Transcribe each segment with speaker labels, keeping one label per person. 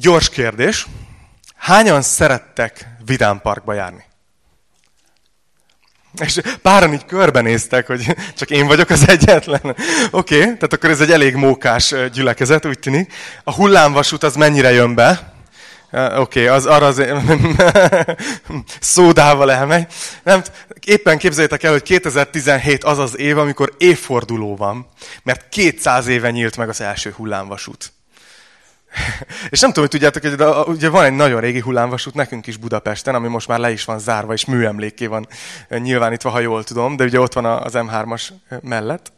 Speaker 1: Gyors kérdés. Hányan szerettek vidámparkba járni? És páran így körbenéztek, hogy csak én vagyok az egyetlen. Oké, okay, tehát akkor ez egy elég mókás gyülekezet, úgy tűnik. A hullámvasút az mennyire jön be? Oké, okay, az arra az szódával elmegy. Nem, éppen képzeljétek el, hogy 2017 az az év, amikor évforduló van, mert 200 éve nyílt meg az első hullámvasút. És nem tudom, hogy tudjátok, hogy ugye van egy nagyon régi hullámvasút nekünk is Budapesten, ami most már le is van zárva, és műemléké van nyilvánítva, ha jól tudom, de ugye ott van az M3-as mellett.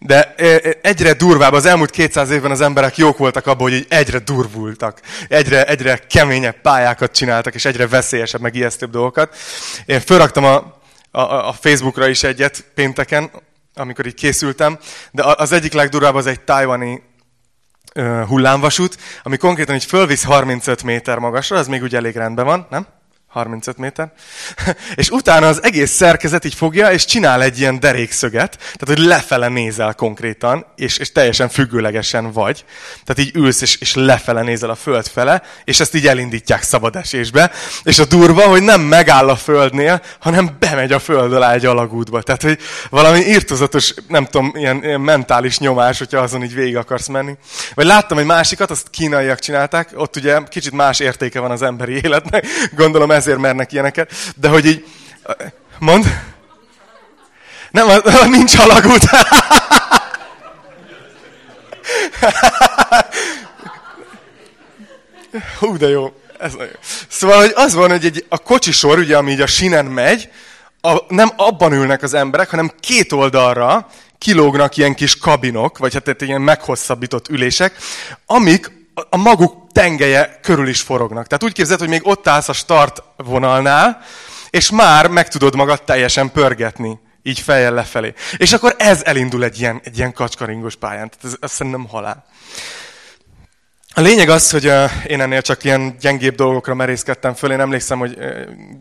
Speaker 1: De egyre durvább, az elmúlt 200 évben az emberek jók voltak abban, hogy egyre durvultak. Egyre, egyre keményebb pályákat csináltak, és egyre veszélyesebb, meg ijesztőbb dolgokat. Én felraktam a, a, a Facebookra is egyet pénteken, amikor így készültem, de az egyik legdurvább az egy tajvani hullámvasút, ami konkrétan így fölvisz 35 méter magasra, az még ugye elég rendben van, nem? 35 méter. és utána az egész szerkezet így fogja, és csinál egy ilyen derékszöget, tehát hogy lefele nézel konkrétan, és, és teljesen függőlegesen vagy. Tehát így ülsz, és, és lefele nézel a föld fele, és ezt így elindítják szabadesésbe. És a durva, hogy nem megáll a földnél, hanem bemegy a föld alá egy alagútba. Tehát, hogy valami írtozatos, nem tudom, ilyen, ilyen mentális nyomás, hogyha azon így végig akarsz menni. Vagy láttam egy másikat, azt kínaiak csinálták, ott ugye kicsit más értéke van az emberi életnek, gondolom ez ezért mernek ilyeneket. De hogy így... Mond? Nem, nincs alagút. Hú, de jó. Ez nagyon. Szóval, hogy az van, hogy egy, a kocsisor, ugye, ami így a sinen megy, a, nem abban ülnek az emberek, hanem két oldalra kilógnak ilyen kis kabinok, vagy hát ilyen meghosszabbított ülések, amik a maguk tengelye körül is forognak. Tehát úgy képzeld, hogy még ott állsz a start vonalnál, és már meg tudod magad teljesen pörgetni, így fejjel lefelé. És akkor ez elindul egy ilyen, egy ilyen kacskaringos pályán. Tehát ez, ez szerintem halál. A lényeg az, hogy én ennél csak ilyen gyengébb dolgokra merészkedtem föl. Én emlékszem, hogy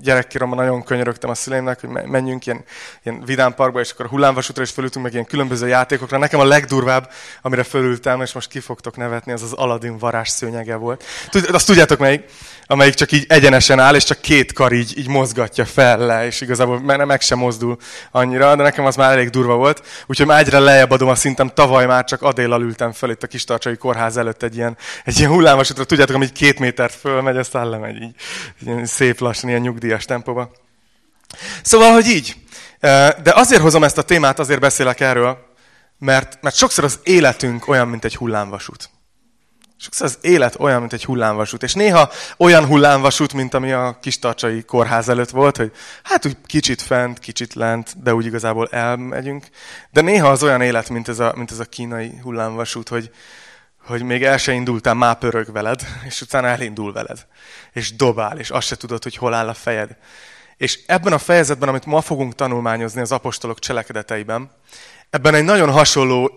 Speaker 1: gyerekkoromban nagyon könyörögtem a szüleimnek, hogy menjünk ilyen, ilyen vidám parkba, és akkor a hullámvasútra is fölültünk, meg ilyen különböző játékokra. Nekem a legdurvább, amire fölültem, és most ki fogtok nevetni, az az Aladdin varázs szőnyege volt. Azt tudjátok melyik? amelyik csak így egyenesen áll, és csak két kar így, így mozgatja fel le, és igazából meg, sem mozdul annyira, de nekem az már elég durva volt. Úgyhogy már egyre lejjebb adom a szintem, tavaly már csak adéllal ültem fel itt a kis tartsai kórház előtt egy ilyen, egy ilyen hullámvasútra, tudjátok, ami két métert fölmegy, aztán lemegy így, így szép lassan, ilyen nyugdíjas tempóba. Szóval, hogy így. De azért hozom ezt a témát, azért beszélek erről, mert, mert sokszor az életünk olyan, mint egy hullámvasút. Sokszor az élet olyan, mint egy hullámvasút. És néha olyan hullámvasút, mint ami a kistarcsai kórház előtt volt, hogy hát úgy kicsit fent, kicsit lent, de úgy igazából elmegyünk. De néha az olyan élet, mint ez a, mint ez a kínai hullámvasút, hogy, hogy még el se indultál, már pörög veled, és utána elindul veled. És dobál, és azt se tudod, hogy hol áll a fejed. És ebben a fejezetben, amit ma fogunk tanulmányozni az apostolok cselekedeteiben, ebben egy nagyon hasonló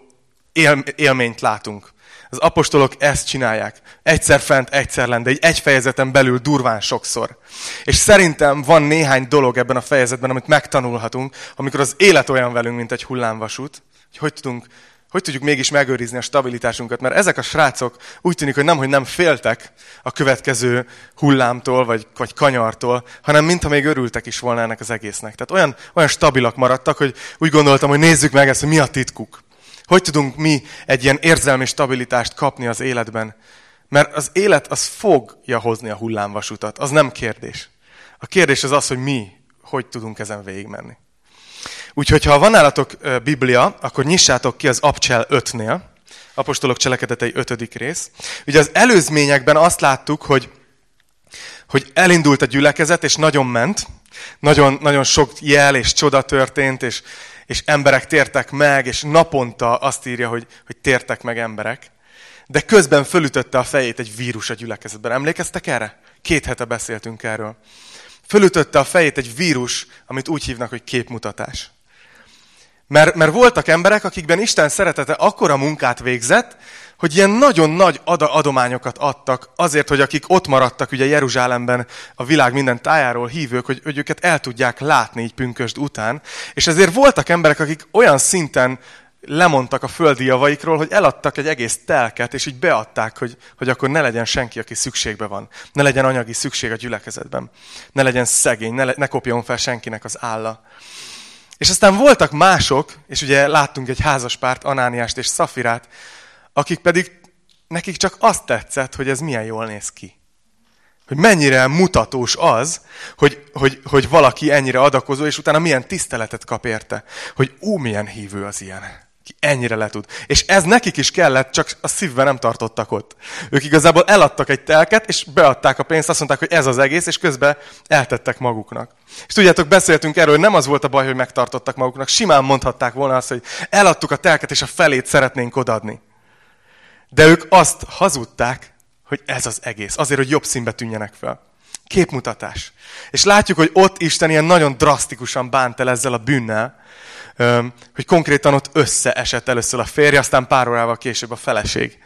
Speaker 1: él, élményt látunk. Az apostolok ezt csinálják. Egyszer fent, egyszer lent, de egy, egy fejezeten belül durván sokszor. És szerintem van néhány dolog ebben a fejezetben, amit megtanulhatunk, amikor az élet olyan velünk, mint egy hullámvasút, hogy hogy tudunk hogy tudjuk mégis megőrizni a stabilitásunkat? Mert ezek a srácok úgy tűnik, hogy nem, hogy nem féltek a következő hullámtól, vagy, vagy kanyartól, hanem mintha még örültek is volna ennek az egésznek. Tehát olyan, olyan stabilak maradtak, hogy úgy gondoltam, hogy nézzük meg ezt, hogy mi a titkuk. Hogy tudunk mi egy ilyen érzelmi stabilitást kapni az életben? Mert az élet az fogja hozni a hullámvasutat, az nem kérdés. A kérdés az az, hogy mi hogy tudunk ezen végigmenni. Úgyhogy ha van nálatok Biblia, akkor nyissátok ki az Abcsel 5-nél, Apostolok cselekedetei 5. rész. Ugye az előzményekben azt láttuk, hogy, hogy elindult a gyülekezet, és nagyon ment, nagyon, nagyon sok jel és csoda történt, és, és emberek tértek meg, és naponta azt írja, hogy, hogy tértek meg emberek. De közben fölütötte a fejét egy vírus a gyülekezetben. Emlékeztek erre? Két hete beszéltünk erről. Fölütötte a fejét egy vírus, amit úgy hívnak, hogy képmutatás. Mert, mert voltak emberek, akikben Isten szeretete akkora munkát végzett, hogy ilyen nagyon nagy adományokat adtak azért, hogy akik ott maradtak ugye Jeruzsálemben a világ minden tájáról hívők, hogy, hogy őket el tudják látni így pünkösd után. És ezért voltak emberek, akik olyan szinten lemondtak a földi javaikról, hogy eladtak egy egész telket, és így beadták, hogy, hogy akkor ne legyen senki, aki szükségbe van. Ne legyen anyagi szükség a gyülekezetben. Ne legyen szegény, ne, le, ne kopjon fel senkinek az álla. És aztán voltak mások, és ugye láttunk egy házaspárt, Anániást és Szafirát, akik pedig nekik csak azt tetszett, hogy ez milyen jól néz ki. Hogy mennyire mutatós az, hogy, hogy, hogy valaki ennyire adakozó, és utána milyen tiszteletet kap érte. Hogy ú, milyen hívő az ilyen ki ennyire le tud. És ez nekik is kellett, csak a szívben nem tartottak ott. Ők igazából eladtak egy telket, és beadták a pénzt, azt mondták, hogy ez az egész, és közben eltettek maguknak. És tudjátok, beszéltünk erről, hogy nem az volt a baj, hogy megtartottak maguknak. Simán mondhatták volna azt, hogy eladtuk a telket, és a felét szeretnénk odadni. De ők azt hazudták, hogy ez az egész. Azért, hogy jobb színbe tűnjenek fel. Képmutatás. És látjuk, hogy ott Isten ilyen nagyon drasztikusan bánt el ezzel a bűnnel, hogy konkrétan ott összeesett először a férje, aztán pár órával később a feleség.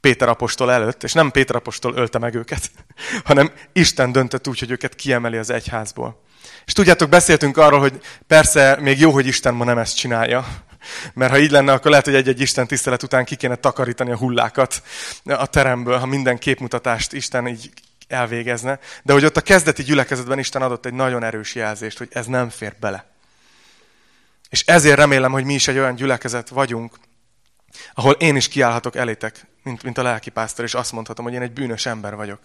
Speaker 1: Péter apostol előtt, és nem Péter apostol ölte meg őket, hanem Isten döntött úgy, hogy őket kiemeli az egyházból. És tudjátok, beszéltünk arról, hogy persze még jó, hogy Isten ma nem ezt csinálja, mert ha így lenne, akkor lehet, hogy egy-egy Isten tisztelet után ki kéne takarítani a hullákat a teremből, ha minden képmutatást Isten így elvégezne. De hogy ott a kezdeti gyülekezetben Isten adott egy nagyon erős jelzést, hogy ez nem fér bele. És ezért remélem, hogy mi is egy olyan gyülekezet vagyunk, ahol én is kiállhatok elétek, mint, mint a lelkipásztor, és azt mondhatom, hogy én egy bűnös ember vagyok.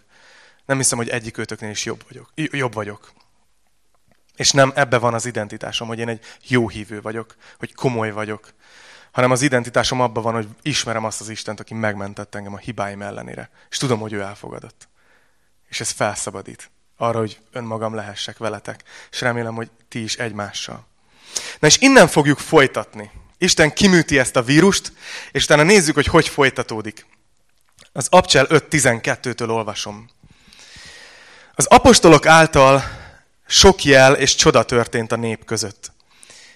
Speaker 1: Nem hiszem, hogy egyik őtöknél is jobb vagyok. Jobb vagyok. És nem ebbe van az identitásom, hogy én egy jó hívő vagyok, hogy komoly vagyok, hanem az identitásom abban van, hogy ismerem azt az Istent, aki megmentett engem a hibáim ellenére. És tudom, hogy ő elfogadott. És ez felszabadít arra, hogy önmagam lehessek veletek. És remélem, hogy ti is egymással. Na és innen fogjuk folytatni. Isten kiműti ezt a vírust, és utána nézzük, hogy hogy folytatódik. Az Abcsel 5.12-től olvasom. Az apostolok által sok jel és csoda történt a nép között.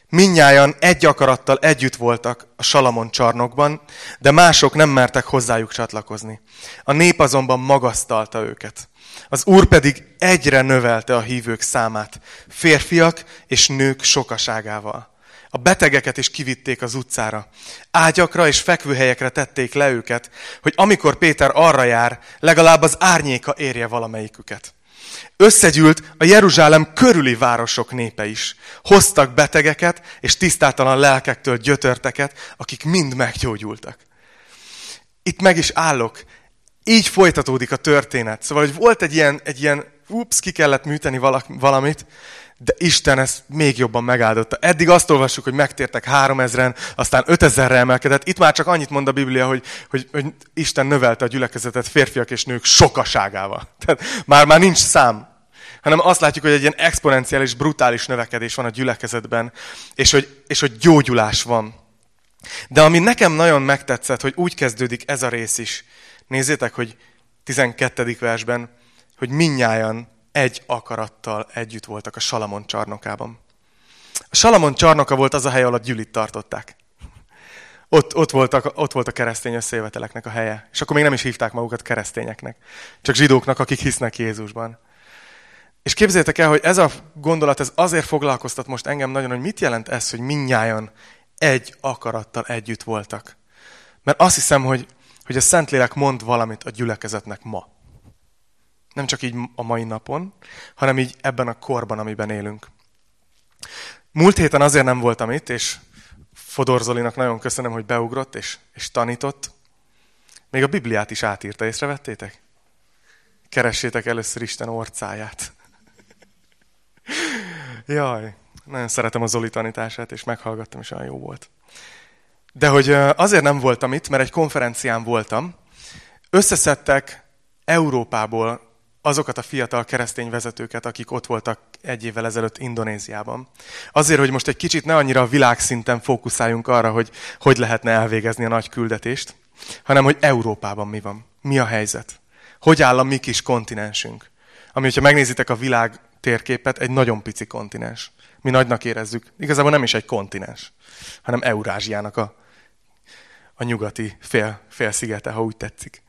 Speaker 1: Minnyájan egy akarattal együtt voltak a Salamon csarnokban, de mások nem mertek hozzájuk csatlakozni. A nép azonban magasztalta őket. Az Úr pedig egyre növelte a hívők számát, férfiak és nők sokaságával. A betegeket is kivitték az utcára. Ágyakra és fekvőhelyekre tették le őket, hogy amikor Péter arra jár, legalább az árnyéka érje valamelyiküket. Összegyűlt a Jeruzsálem körüli városok népe is. Hoztak betegeket és tisztátalan lelkektől gyötörteket, akik mind meggyógyultak. Itt meg is állok, így folytatódik a történet. Szóval, hogy volt egy ilyen, egy ilyen ups, ki kellett műteni valamit, de Isten ezt még jobban megáldotta. Eddig azt olvassuk, hogy megtértek három ezren, aztán ötezerre emelkedett. Itt már csak annyit mond a Biblia, hogy, hogy, hogy Isten növelte a gyülekezetet férfiak és nők sokaságával. Tehát már, már nincs szám. Hanem azt látjuk, hogy egy ilyen exponenciális, brutális növekedés van a gyülekezetben, és hogy, és hogy gyógyulás van. De ami nekem nagyon megtetszett, hogy úgy kezdődik ez a rész is, Nézzétek, hogy 12. versben, hogy minnyájan egy akarattal együtt voltak a Salamon csarnokában. A Salamon csarnoka volt az a hely, ahol a gyűlit tartották. Ott, ott, voltak, ott volt a keresztény összejöveteleknek a helye. És akkor még nem is hívták magukat keresztényeknek. Csak zsidóknak, akik hisznek Jézusban. És képzeljétek el, hogy ez a gondolat ez azért foglalkoztat most engem nagyon, hogy mit jelent ez, hogy minnyájan egy akarattal együtt voltak. Mert azt hiszem, hogy hogy a Szentlélek mond valamit a gyülekezetnek ma. Nem csak így a mai napon, hanem így ebben a korban, amiben élünk. Múlt héten azért nem voltam itt, és Fodor Zolinak nagyon köszönöm, hogy beugrott és, és tanított. Még a Bibliát is átírta, észrevettétek? Keressétek először Isten orcáját. Jaj, nagyon szeretem a Zoli tanítását, és meghallgattam, és olyan jó volt. De hogy azért nem voltam itt, mert egy konferencián voltam, összeszedtek Európából azokat a fiatal keresztény vezetőket, akik ott voltak egy évvel ezelőtt Indonéziában. Azért, hogy most egy kicsit ne annyira a világszinten fókuszáljunk arra, hogy hogy lehetne elvégezni a nagy küldetést, hanem hogy Európában mi van, mi a helyzet, hogy áll a mi kis kontinensünk. Ami, hogyha megnézitek a világ térképet, egy nagyon pici kontinens. Mi nagynak érezzük. Igazából nem is egy kontinens, hanem Eurázsiának a a nyugati fél, félszigete, ha úgy tetszik.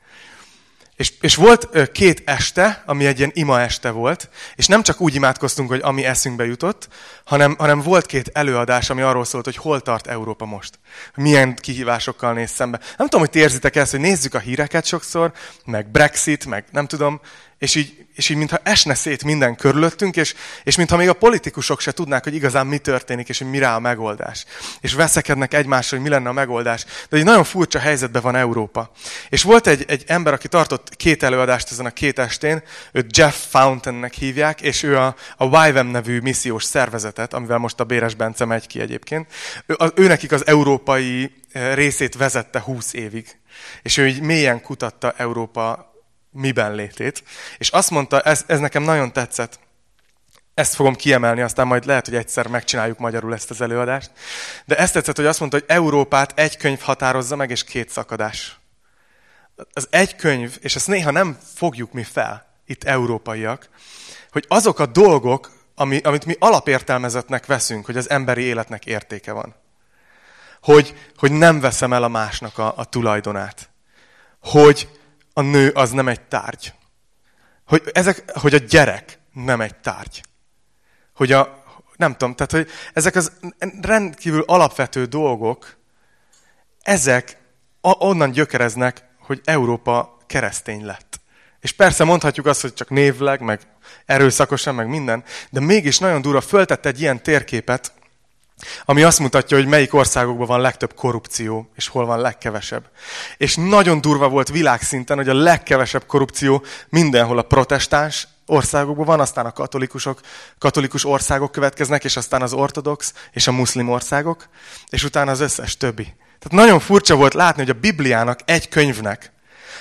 Speaker 1: És, és volt két este, ami egy ilyen ima este volt, és nem csak úgy imádkoztunk, hogy ami eszünkbe jutott, hanem, hanem volt két előadás, ami arról szólt, hogy hol tart Európa most. Milyen kihívásokkal néz szembe. Nem tudom, hogy ti érzitek ezt, hogy nézzük a híreket sokszor, meg Brexit, meg nem tudom, és így, és így mintha esne szét minden körülöttünk, és, és mintha még a politikusok se tudnák, hogy igazán mi történik, és hogy mire a megoldás. És veszekednek egymásra, hogy mi lenne a megoldás. De egy nagyon furcsa helyzetben van Európa. És volt egy, egy ember, aki tartott két előadást ezen a két estén, őt Jeff Fountainnek hívják, és ő a, a YVM nevű missziós szervezetet, amivel most a Béres Bence megy ki egyébként, ő, az, ő nekik az európai eh, részét vezette 20 évig. És ő így mélyen kutatta Európa miben létét. És azt mondta, ez, ez nekem nagyon tetszett, ezt fogom kiemelni, aztán majd lehet, hogy egyszer megcsináljuk magyarul ezt az előadást. De ezt tetszett, hogy azt mondta, hogy Európát egy könyv határozza meg, és két szakadás. Az egy könyv, és ezt néha nem fogjuk mi fel, itt európaiak, hogy azok a dolgok, ami, amit mi alapértelmezetnek veszünk, hogy az emberi életnek értéke van. Hogy, hogy nem veszem el a másnak a, a tulajdonát. Hogy a nő az nem egy tárgy. Hogy, ezek, hogy a gyerek nem egy tárgy. Hogy a, nem tudom, tehát hogy ezek az rendkívül alapvető dolgok, ezek onnan gyökereznek, hogy Európa keresztény lett. És persze mondhatjuk azt, hogy csak névleg, meg erőszakosan, meg minden, de mégis nagyon durva, föltett egy ilyen térképet, ami azt mutatja, hogy melyik országokban van legtöbb korrupció, és hol van legkevesebb. És nagyon durva volt világszinten, hogy a legkevesebb korrupció mindenhol a protestáns országokban van, aztán a katolikusok, katolikus országok következnek, és aztán az ortodox és a muszlim országok, és utána az összes többi. Tehát nagyon furcsa volt látni, hogy a Bibliának egy könyvnek,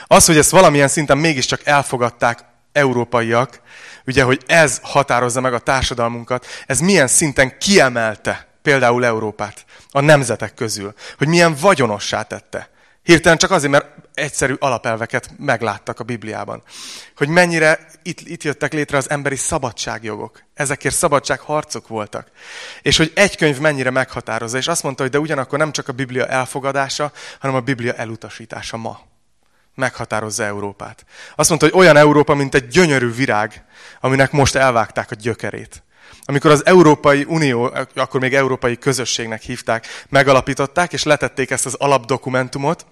Speaker 1: az, hogy ezt valamilyen szinten mégiscsak elfogadták európaiak, ugye, hogy ez határozza meg a társadalmunkat, ez milyen szinten kiemelte például Európát a nemzetek közül, hogy milyen vagyonossá tette. Hirtelen csak azért, mert egyszerű alapelveket megláttak a Bibliában. Hogy mennyire itt, itt jöttek létre az emberi szabadságjogok. Ezekért szabadságharcok voltak. És hogy egy könyv mennyire meghatározza. És azt mondta, hogy de ugyanakkor nem csak a Biblia elfogadása, hanem a Biblia elutasítása ma. Meghatározza Európát. Azt mondta, hogy olyan Európa, mint egy gyönyörű virág, aminek most elvágták a gyökerét. Amikor az Európai Unió, akkor még Európai Közösségnek hívták, megalapították, és letették ezt az alapdokumentumot,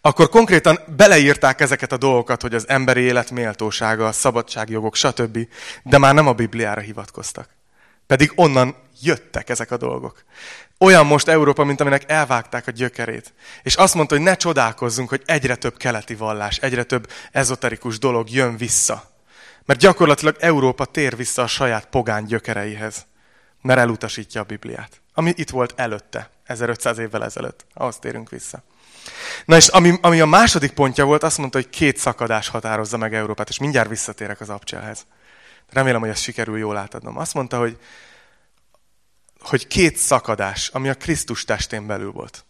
Speaker 1: akkor konkrétan beleírták ezeket a dolgokat, hogy az emberi élet méltósága, a szabadságjogok, stb. De már nem a Bibliára hivatkoztak. Pedig onnan jöttek ezek a dolgok. Olyan most Európa, mint aminek elvágták a gyökerét. És azt mondta, hogy ne csodálkozzunk, hogy egyre több keleti vallás, egyre több ezoterikus dolog jön vissza. Mert gyakorlatilag Európa tér vissza a saját pogán gyökereihez, mert elutasítja a Bibliát. Ami itt volt előtte, 1500 évvel ezelőtt. Ahhoz térünk vissza. Na és ami, ami a második pontja volt, azt mondta, hogy két szakadás határozza meg Európát, és mindjárt visszatérek az abcselhez. Remélem, hogy ezt sikerül jól átadnom. Azt mondta, hogy, hogy két szakadás, ami a Krisztus testén belül volt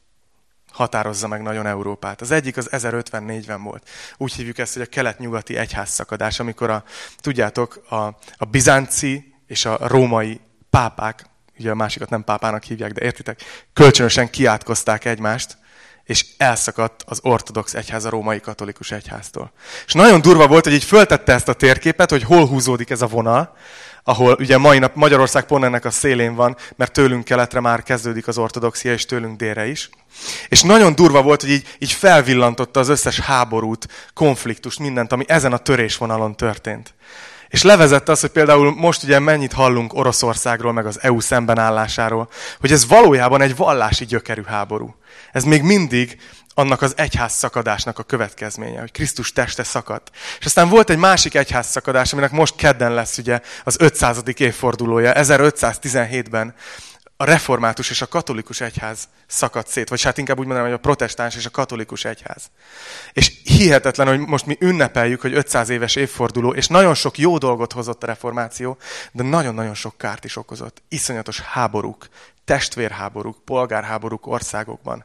Speaker 1: határozza meg nagyon Európát. Az egyik az 1054-ben volt. Úgy hívjuk ezt, hogy a kelet-nyugati egyházszakadás, amikor a, tudjátok, a, a bizánci és a római pápák, ugye a másikat nem pápának hívják, de értitek, kölcsönösen kiátkozták egymást, és elszakadt az ortodox egyház a római katolikus egyháztól. És nagyon durva volt, hogy így föltette ezt a térképet, hogy hol húzódik ez a vonal, ahol ugye mai nap Magyarország pont ennek a szélén van, mert tőlünk keletre már kezdődik az ortodoxia, és tőlünk délre is. És nagyon durva volt, hogy így, így felvillantotta az összes háborút, konfliktust, mindent, ami ezen a törésvonalon történt. És levezette azt, hogy például most ugye mennyit hallunk Oroszországról, meg az EU szembenállásáról, hogy ez valójában egy vallási gyökerű háború. Ez még mindig annak az egyház szakadásnak a következménye, hogy Krisztus teste szakadt. És aztán volt egy másik egyház szakadás, aminek most kedden lesz ugye az 500. évfordulója, 1517-ben a református és a katolikus egyház szakadt szét, vagy hát inkább úgy mondanám, hogy a protestáns és a katolikus egyház. És hihetetlen, hogy most mi ünnepeljük, hogy 500 éves évforduló, és nagyon sok jó dolgot hozott a reformáció, de nagyon-nagyon sok kárt is okozott. Iszonyatos háborúk, testvérháborúk, polgárháborúk országokban.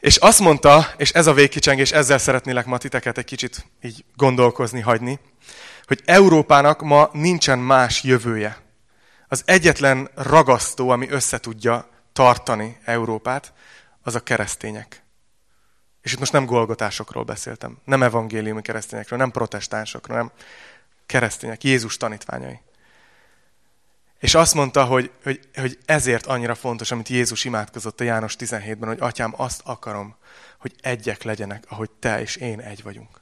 Speaker 1: És azt mondta, és ez a végkicsengés, ezzel szeretnélek ma titeket egy kicsit így gondolkozni, hagyni, hogy Európának ma nincsen más jövője. Az egyetlen ragasztó, ami összetudja tartani Európát, az a keresztények. És itt most nem golgotásokról beszéltem, nem evangéliumi keresztényekről, nem protestánsokról, nem keresztények, Jézus tanítványai. És azt mondta, hogy, hogy, hogy ezért annyira fontos, amit Jézus imádkozott a János 17-ben, hogy atyám, azt akarom, hogy egyek legyenek, ahogy te és én egy vagyunk.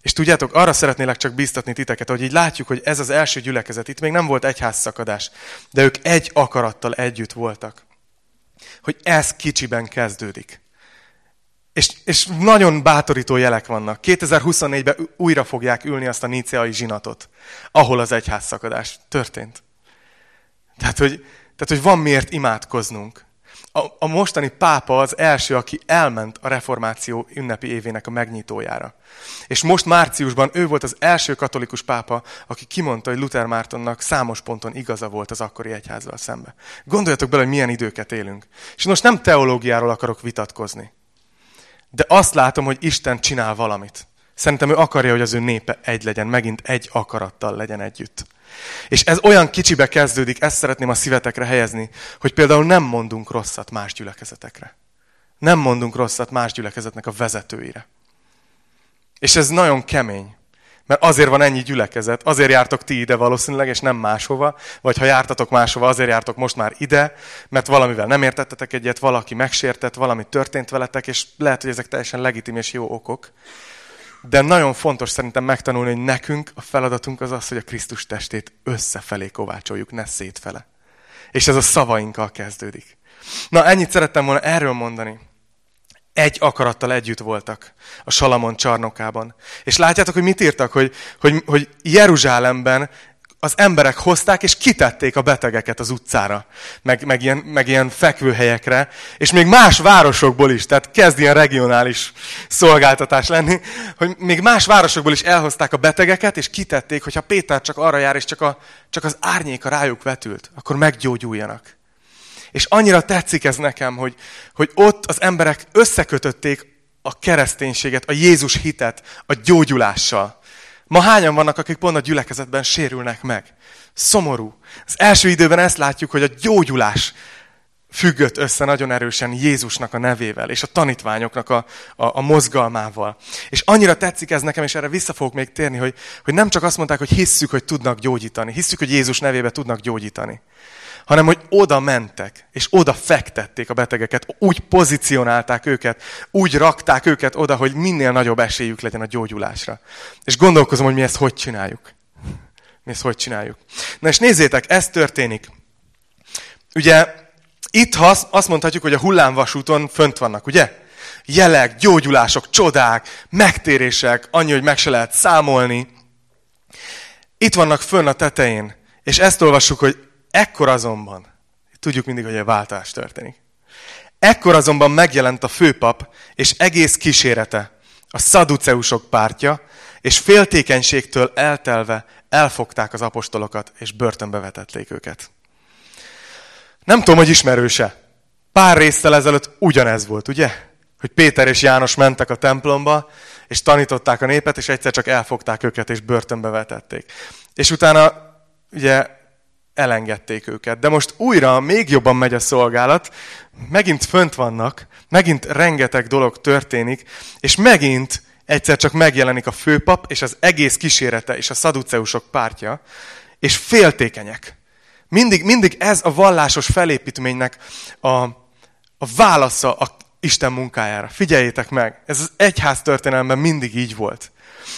Speaker 1: És tudjátok, arra szeretnélek csak biztatni titeket, hogy így látjuk, hogy ez az első gyülekezet, itt még nem volt egyház szakadás, de ők egy akarattal együtt voltak. Hogy ez kicsiben kezdődik. És, és nagyon bátorító jelek vannak. 2024-ben újra fogják ülni azt a níceai zsinatot, ahol az egyház szakadás történt. Tehát hogy, tehát, hogy van miért imádkoznunk. A, a mostani pápa az első, aki elment a reformáció ünnepi évének a megnyitójára. És most márciusban ő volt az első katolikus pápa, aki kimondta, hogy Luther Mártonnak számos ponton igaza volt az akkori egyházzal szembe. Gondoljatok bele, hogy milyen időket élünk. És most nem teológiáról akarok vitatkozni. De azt látom, hogy Isten csinál valamit. Szerintem ő akarja, hogy az ő népe egy legyen, megint egy akarattal legyen együtt. És ez olyan kicsibe kezdődik, ezt szeretném a szívetekre helyezni, hogy például nem mondunk rosszat más gyülekezetekre. Nem mondunk rosszat más gyülekezetnek a vezetőire. És ez nagyon kemény. Mert azért van ennyi gyülekezet, azért jártok ti ide valószínűleg, és nem máshova, vagy ha jártatok máshova, azért jártok most már ide, mert valamivel nem értettetek egyet, valaki megsértett, valami történt veletek, és lehet, hogy ezek teljesen legitim és jó okok. De nagyon fontos szerintem megtanulni, hogy nekünk a feladatunk az az, hogy a Krisztus testét összefelé kovácsoljuk, ne szétfele. És ez a szavainkkal kezdődik. Na, ennyit szerettem volna erről mondani egy akarattal együtt voltak a Salamon csarnokában. És látjátok, hogy mit írtak? Hogy, hogy, hogy Jeruzsálemben az emberek hozták, és kitették a betegeket az utcára, meg, meg, ilyen, meg ilyen fekvőhelyekre, és még más városokból is, tehát kezd ilyen regionális szolgáltatás lenni, hogy még más városokból is elhozták a betegeket, és kitették, hogyha Péter csak arra jár, és csak, a, csak az árnyéka rájuk vetült, akkor meggyógyuljanak. És annyira tetszik ez nekem, hogy, hogy ott az emberek összekötötték a kereszténységet, a Jézus hitet a gyógyulással. Ma hányan vannak, akik pont a gyülekezetben sérülnek meg? Szomorú. Az első időben ezt látjuk, hogy a gyógyulás függött össze nagyon erősen Jézusnak a nevével, és a tanítványoknak a, a, a mozgalmával. És annyira tetszik ez nekem, és erre vissza fogok még térni, hogy, hogy nem csak azt mondták, hogy hisszük, hogy tudnak gyógyítani, hisszük, hogy Jézus nevébe tudnak gyógyítani, hanem hogy oda mentek, és oda fektették a betegeket, úgy pozícionálták őket, úgy rakták őket oda, hogy minél nagyobb esélyük legyen a gyógyulásra. És gondolkozom, hogy mi ezt hogy csináljuk. Mi ezt hogy csináljuk. Na és nézzétek, ez történik. Ugye itt azt mondhatjuk, hogy a hullámvasúton fönt vannak, ugye? Jelek, gyógyulások, csodák, megtérések, annyi, hogy meg se lehet számolni. Itt vannak fönn a tetején. És ezt olvassuk, hogy Ekkor azonban, tudjuk mindig, hogy a váltás történik. Ekkor azonban megjelent a főpap és egész kísérete, a szaduceusok pártja, és féltékenységtől eltelve elfogták az apostolokat, és börtönbe vetették őket. Nem tudom, hogy ismerőse. Pár résztel ezelőtt ugyanez volt, ugye? Hogy Péter és János mentek a templomba, és tanították a népet, és egyszer csak elfogták őket, és börtönbe vetették. És utána ugye elengedték őket. De most újra még jobban megy a szolgálat, megint fönt vannak, megint rengeteg dolog történik, és megint egyszer csak megjelenik a főpap, és az egész kísérete, és a szaduceusok pártja, és féltékenyek. Mindig, mindig ez a vallásos felépítménynek a, a válasza a Isten munkájára. Figyeljétek meg, ez az egyház történelemben mindig így volt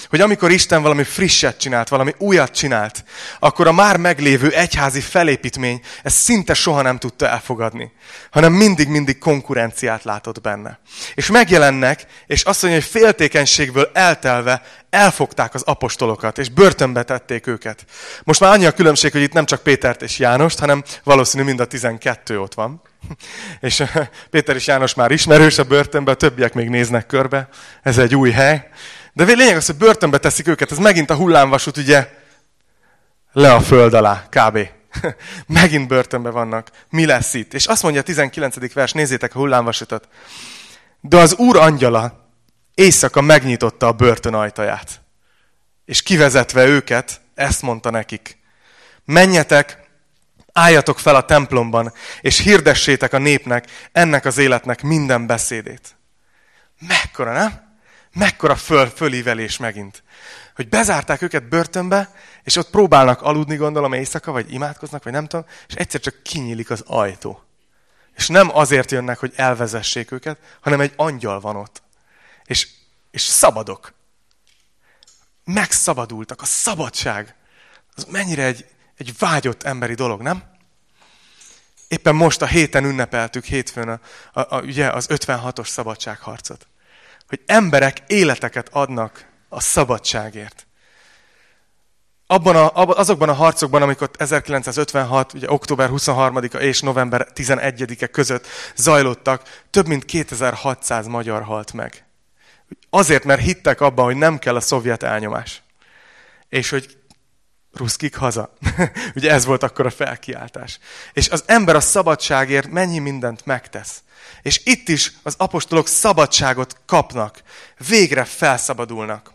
Speaker 1: hogy amikor Isten valami frisset csinált, valami újat csinált, akkor a már meglévő egyházi felépítmény ezt szinte soha nem tudta elfogadni, hanem mindig-mindig konkurenciát látott benne. És megjelennek, és azt mondja, hogy féltékenységből eltelve elfogták az apostolokat, és börtönbe tették őket. Most már annyi a különbség, hogy itt nem csak Pétert és Jánost, hanem valószínű mind a tizenkettő ott van. És Péter és János már ismerős a börtönbe, a többiek még néznek körbe. Ez egy új hely. De lényeg az, hogy börtönbe teszik őket, ez megint a hullámvasút, ugye, le a föld alá, kb. megint börtönbe vannak. Mi lesz itt? És azt mondja a 19. vers, nézzétek a hullámvasutat. De az úr angyala éjszaka megnyitotta a börtön ajtaját. És kivezetve őket, ezt mondta nekik. Menjetek, álljatok fel a templomban, és hirdessétek a népnek ennek az életnek minden beszédét. Mekkora, nem? Mekkora föl, fölívelés megint. Hogy bezárták őket börtönbe, és ott próbálnak aludni, gondolom, éjszaka, vagy imádkoznak, vagy nem tudom, és egyszer csak kinyílik az ajtó. És nem azért jönnek, hogy elvezessék őket, hanem egy angyal van ott. És, és szabadok. Megszabadultak. A szabadság. Az mennyire egy, egy vágyott emberi dolog, nem? Éppen most a héten ünnepeltük hétfőn a, a, a, ugye az 56-os szabadságharcot. Hogy emberek életeket adnak a szabadságért. Abban a, azokban a harcokban, amikor 1956. Ugye, október 23-a és november 11-e között zajlottak, több mint 2600 magyar halt meg. Azért, mert hittek abban, hogy nem kell a szovjet elnyomás. És hogy ruszkik haza. Ugye ez volt akkor a felkiáltás. És az ember a szabadságért mennyi mindent megtesz. És itt is az apostolok szabadságot kapnak. Végre felszabadulnak.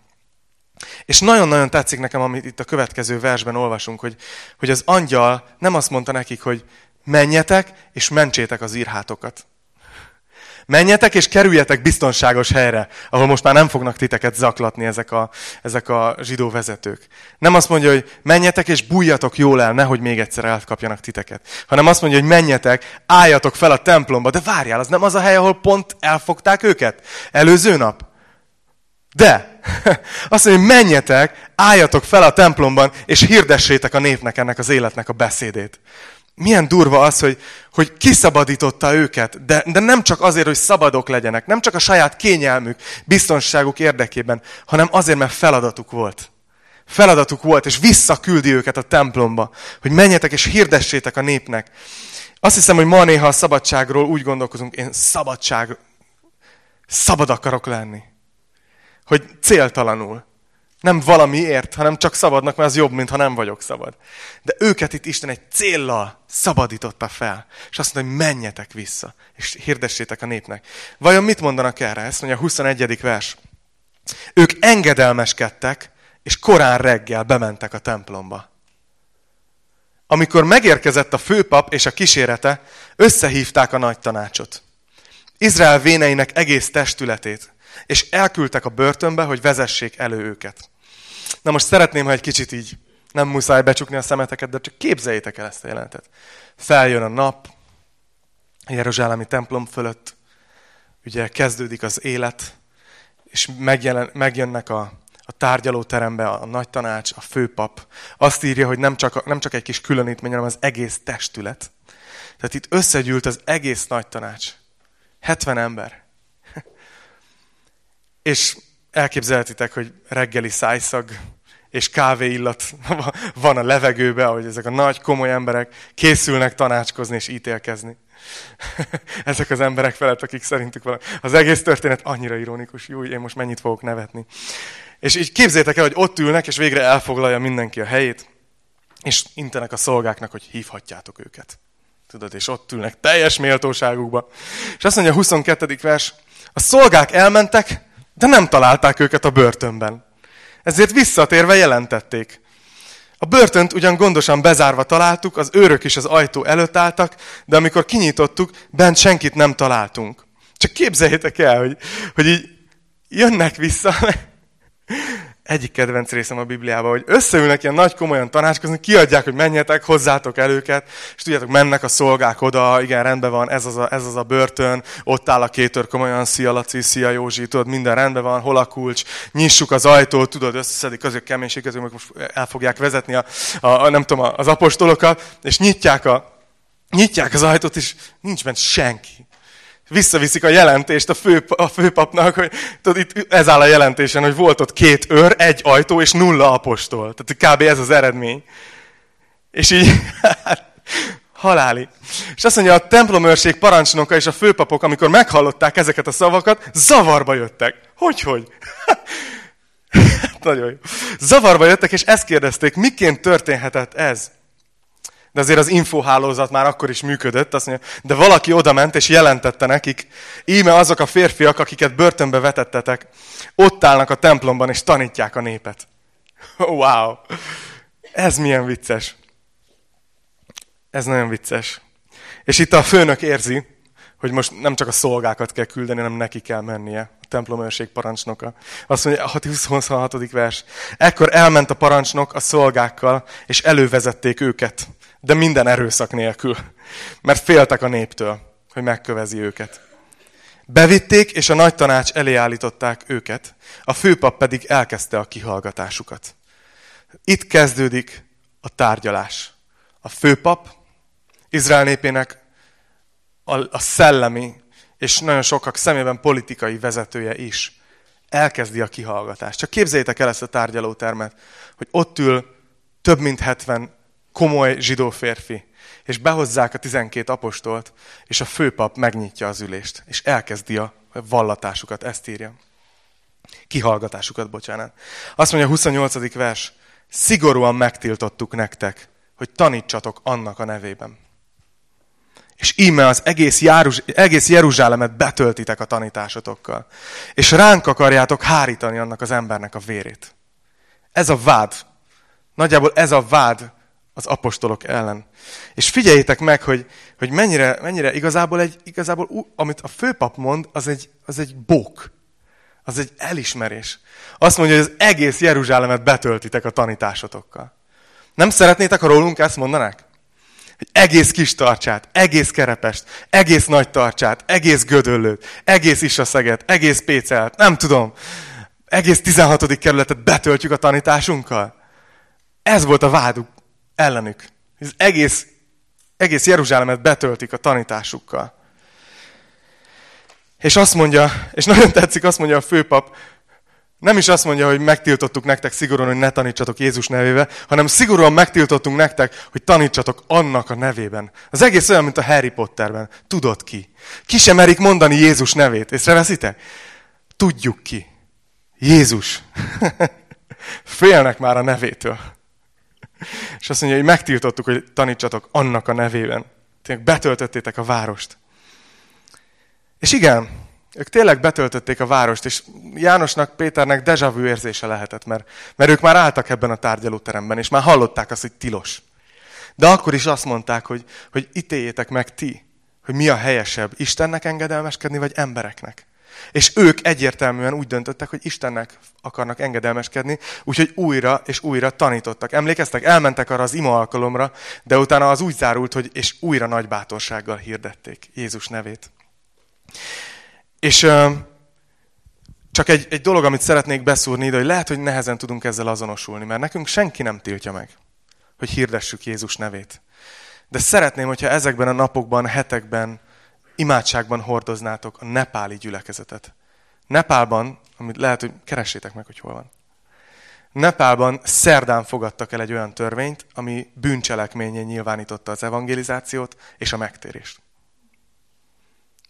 Speaker 1: És nagyon-nagyon tetszik nekem, amit itt a következő versben olvasunk, hogy, hogy az angyal nem azt mondta nekik, hogy menjetek és mentsétek az írhátokat. Menjetek és kerüljetek biztonságos helyre, ahol most már nem fognak titeket zaklatni ezek a, ezek a zsidó vezetők. Nem azt mondja, hogy menjetek és bújjatok jól el, nehogy még egyszer elkapjanak titeket. Hanem azt mondja, hogy menjetek, álljatok fel a templomba. De várjál, az nem az a hely, ahol pont elfogták őket? Előző nap? De, azt mondja, hogy menjetek, álljatok fel a templomban, és hirdessétek a népnek ennek az életnek a beszédét. Milyen durva az, hogy, hogy kiszabadította őket, de, de nem csak azért, hogy szabadok legyenek, nem csak a saját kényelmük, biztonságuk érdekében, hanem azért, mert feladatuk volt. Feladatuk volt, és visszaküldi őket a templomba, hogy menjetek és hirdessétek a népnek. Azt hiszem, hogy ma néha a szabadságról úgy gondolkozunk, én szabadság, szabad akarok lenni. Hogy céltalanul. Nem valamiért, hanem csak szabadnak, mert az jobb, mint ha nem vagyok szabad. De őket itt Isten egy céllal szabadította fel. És azt mondta, hogy menjetek vissza, és hirdessétek a népnek. Vajon mit mondanak erre? Ezt mondja a 21. vers. Ők engedelmeskedtek, és korán reggel bementek a templomba. Amikor megérkezett a főpap és a kísérete, összehívták a nagy tanácsot. Izrael véneinek egész testületét, és elküldtek a börtönbe, hogy vezessék elő őket. Na most szeretném, ha egy kicsit így nem muszáj becsukni a szemeteket, de csak képzeljétek el ezt a jelentet. Feljön a nap, a Jeruzsálemi templom fölött, ugye kezdődik az élet, és megjelen, megjönnek a, a tárgyalóterembe a nagy tanács, a főpap. Azt írja, hogy nem csak, nem csak egy kis különítmény, hanem az egész testület. Tehát itt összegyűlt az egész nagy tanács. 70 ember. És elképzelhetitek, hogy reggeli szájszag és kávé illat van a levegőbe, ahogy ezek a nagy, komoly emberek készülnek tanácskozni és ítélkezni. Ezek az emberek felett, akik szerintük van. Az egész történet annyira ironikus. Jó, én most mennyit fogok nevetni. És így képzétek el, hogy ott ülnek, és végre elfoglalja mindenki a helyét, és intenek a szolgáknak, hogy hívhatjátok őket. Tudod, és ott ülnek teljes méltóságukba. És azt mondja a 22. vers, a szolgák elmentek, de nem találták őket a börtönben. Ezért visszatérve jelentették. A börtönt ugyan gondosan bezárva találtuk, az őrök is az ajtó előtt álltak, de amikor kinyitottuk, bent senkit nem találtunk. Csak képzeljétek el, hogy, hogy így jönnek vissza, egyik kedvenc részem a Bibliában, hogy összeülnek ilyen nagy komolyan tanácskozni, kiadják, hogy menjetek, hozzátok el őket, és tudjátok, mennek a szolgák oda, igen, rendben van, ez az a, ez az a börtön, ott áll a kétör komolyan, szia Laci, szia Józsi, tudod, minden rendben van, hol a kulcs, nyissuk az ajtót, tudod, összeszedik azok keménység, azok most el fogják vezetni a, a, a, nem tudom, az apostolokat, és nyitják, a, nyitják az ajtót, és nincs bent senki visszaviszik a jelentést a, fő, a főpapnak, hogy tudod, itt ez áll a jelentésen, hogy volt ott két őr, egy ajtó és nulla apostol. Tehát kb. ez az eredmény. És így, haláli. És azt mondja, a templomőrség parancsnoka és a főpapok, amikor meghallották ezeket a szavakat, zavarba jöttek. Hogy, hogy? Nagyon jó. Zavarba jöttek, és ezt kérdezték, miként történhetett ez? De azért az infohálózat már akkor is működött, azt mondja, de valaki oda ment és jelentette nekik, íme azok a férfiak, akiket börtönbe vetettetek, ott állnak a templomban és tanítják a népet. Wow! Ez milyen vicces. Ez nagyon vicces. És itt a főnök érzi, hogy most nem csak a szolgákat kell küldeni, hanem neki kell mennie a templomőrség parancsnoka. Azt mondja, a 26. vers. Ekkor elment a parancsnok a szolgákkal, és elővezették őket, de minden erőszak nélkül, mert féltek a néptől, hogy megkövezi őket. Bevitték, és a nagy tanács elé állították őket, a főpap pedig elkezdte a kihallgatásukat. Itt kezdődik a tárgyalás. A főpap, Izrael népének a, a szellemi, és nagyon sokak szemében politikai vezetője is elkezdi a kihallgatást. Csak képzeljétek el ezt a tárgyalótermet, hogy ott ül több mint 70 komoly zsidó férfi, és behozzák a 12 apostolt, és a főpap megnyitja az ülést, és elkezdi a vallatásukat, ezt írja. Kihallgatásukat, bocsánat. Azt mondja a 28. vers, szigorúan megtiltottuk nektek, hogy tanítsatok annak a nevében. És íme az egész, Járuz, egész Jeruzsálemet betöltitek a tanításotokkal. És ránk akarjátok hárítani annak az embernek a vérét. Ez a vád. Nagyjából ez a vád az apostolok ellen. És figyeljétek meg, hogy, hogy mennyire, mennyire igazából, egy, igazából, amit a főpap mond, az egy, az egy bók. Az egy elismerés. Azt mondja, hogy az egész Jeruzsálemet betöltitek a tanításotokkal. Nem szeretnétek, ha rólunk ezt mondanák? Hogy egész kis tartsát, egész kerepest, egész nagy tartsát, egész gödöllőt, egész isaszeget, egész pécelt, nem tudom, egész 16. kerületet betöltjük a tanításunkkal. Ez volt a váduk ellenük. Az egész, egész Jeruzsálemet betöltik a tanításukkal. És azt mondja, és nagyon tetszik, azt mondja a főpap, nem is azt mondja, hogy megtiltottuk nektek szigorúan, hogy ne tanítsatok Jézus nevébe, hanem szigorúan megtiltottunk nektek, hogy tanítsatok annak a nevében. Az egész olyan, mint a Harry Potterben. Tudod ki. Ki sem merik mondani Jézus nevét. Észreveszitek? Tudjuk ki. Jézus. Félnek már a nevétől. És azt mondja, hogy megtiltottuk, hogy tanítsatok annak a nevében. Tényleg betöltöttétek a várost. És igen, ők tényleg betöltötték a várost, és Jánosnak, Péternek deja vu érzése lehetett, mert, mert ők már álltak ebben a tárgyalóteremben, és már hallották azt, hogy tilos. De akkor is azt mondták, hogy, hogy ítéljétek meg ti, hogy mi a helyesebb, Istennek engedelmeskedni, vagy embereknek. És ők egyértelműen úgy döntöttek, hogy Istennek akarnak engedelmeskedni, úgyhogy újra és újra tanítottak. Emlékeztek? Elmentek arra az ima alkalomra, de utána az úgy zárult, hogy és újra nagy bátorsággal hirdették Jézus nevét. És csak egy, egy dolog, amit szeretnék beszúrni, de hogy lehet, hogy nehezen tudunk ezzel azonosulni, mert nekünk senki nem tiltja meg, hogy hirdessük Jézus nevét. De szeretném, hogyha ezekben a napokban, hetekben, imádságban hordoznátok a nepáli gyülekezetet. Nepálban, amit lehet, hogy keressétek meg, hogy hol van. Nepálban szerdán fogadtak el egy olyan törvényt, ami bűncselekményén nyilvánította az evangelizációt és a megtérést.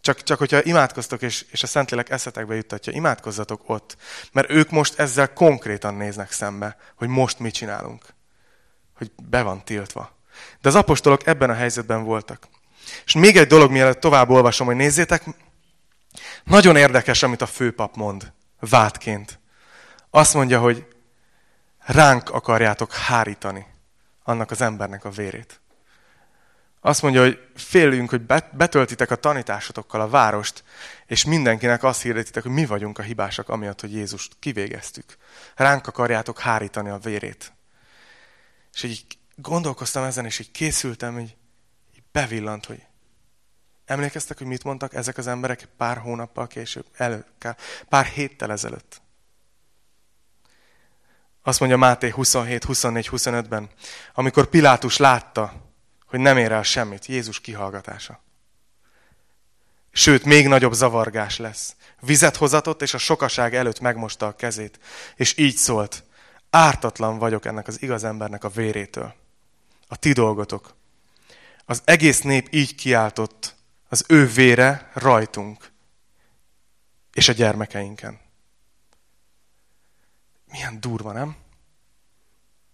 Speaker 1: Csak, csak hogyha imádkoztok, és, és a Szentlélek eszetekbe juttatja, imádkozzatok ott. Mert ők most ezzel konkrétan néznek szembe, hogy most mit csinálunk. Hogy be van tiltva. De az apostolok ebben a helyzetben voltak. És még egy dolog, mielőtt tovább olvasom, hogy nézzétek, nagyon érdekes, amit a főpap mond, vádként. Azt mondja, hogy ránk akarjátok hárítani annak az embernek a vérét. Azt mondja, hogy félünk, hogy betöltitek a tanításotokkal a várost, és mindenkinek azt hirdetitek, hogy mi vagyunk a hibásak, amiatt, hogy Jézust kivégeztük. Ránk akarjátok hárítani a vérét. És így gondolkoztam ezen, és így készültem, így bevillant, hogy emlékeztek, hogy mit mondtak ezek az emberek pár hónappal később, elő, pár héttel ezelőtt. Azt mondja Máté 27, 24, 25-ben, amikor Pilátus látta, hogy nem ér el semmit. Jézus kihallgatása. Sőt, még nagyobb zavargás lesz. Vizet hozatott, és a sokaság előtt megmosta a kezét. És így szólt, ártatlan vagyok ennek az igaz embernek a vérétől. A ti dolgotok. Az egész nép így kiáltott, az ő vére rajtunk, és a gyermekeinken. Milyen durva, nem?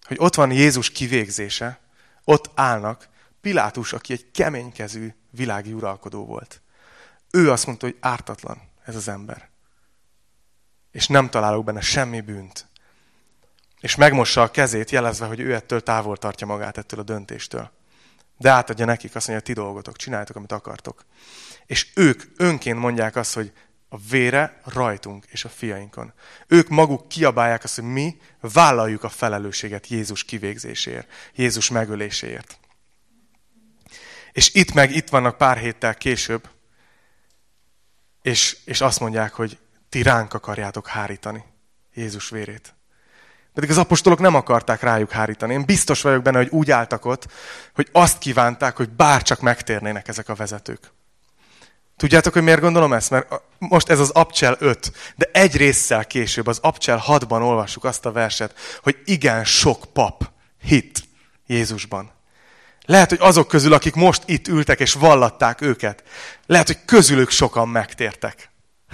Speaker 1: Hogy ott van Jézus kivégzése, ott állnak, Pilátus, aki egy keménykezű világi uralkodó volt. Ő azt mondta, hogy ártatlan ez az ember. És nem találok benne semmi bűnt. És megmossa a kezét, jelezve, hogy ő ettől távol tartja magát ettől a döntéstől. De átadja nekik azt mondja, ti dolgotok, csináljátok, amit akartok. És ők önként mondják azt, hogy a vére rajtunk és a fiainkon. Ők maguk kiabálják azt, hogy mi vállaljuk a felelősséget Jézus kivégzéséért, Jézus megöléséért. És itt meg, itt vannak pár héttel később, és, és azt mondják, hogy ti ránk akarjátok hárítani Jézus vérét. Pedig az apostolok nem akarták rájuk hárítani. Én biztos vagyok benne, hogy úgy álltak ott, hogy azt kívánták, hogy bárcsak megtérnének ezek a vezetők. Tudjátok, hogy miért gondolom ezt? Mert most ez az Abcsel 5, de egy résszel később, az Abcsel 6-ban olvassuk azt a verset, hogy igen sok pap hit Jézusban. Lehet, hogy azok közül, akik most itt ültek és vallatták őket, lehet, hogy közülük sokan megtértek.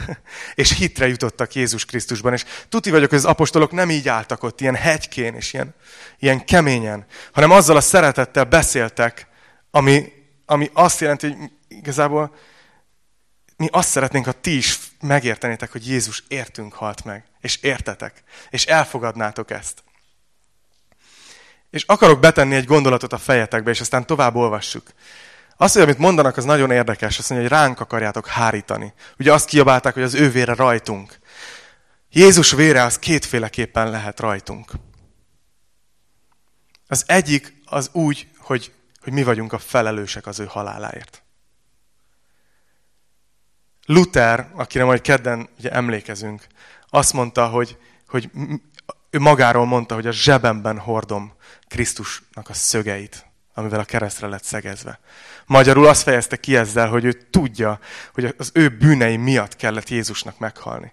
Speaker 1: és hitre jutottak Jézus Krisztusban. És tuti vagyok, hogy az apostolok nem így álltak ott, ilyen hegykén és ilyen, ilyen keményen, hanem azzal a szeretettel beszéltek, ami, ami azt jelenti, hogy igazából mi azt szeretnénk, ha ti is megértenétek, hogy Jézus értünk halt meg, és értetek, és elfogadnátok ezt. És akarok betenni egy gondolatot a fejetekbe, és aztán tovább olvassuk. Azt, hogy amit mondanak, az nagyon érdekes. Azt mondja, hogy ránk akarjátok hárítani. Ugye azt kiabálták, hogy az ő vére rajtunk. Jézus vére az kétféleképpen lehet rajtunk. Az egyik az úgy, hogy, hogy mi vagyunk a felelősek az ő haláláért. Luther, akire majd kedden ugye emlékezünk, azt mondta, hogy, hogy ő magáról mondta, hogy a zsebemben hordom Krisztusnak a szögeit, amivel a keresztre lett szegezve. Magyarul azt fejezte ki ezzel, hogy ő tudja, hogy az ő bűnei miatt kellett Jézusnak meghalni.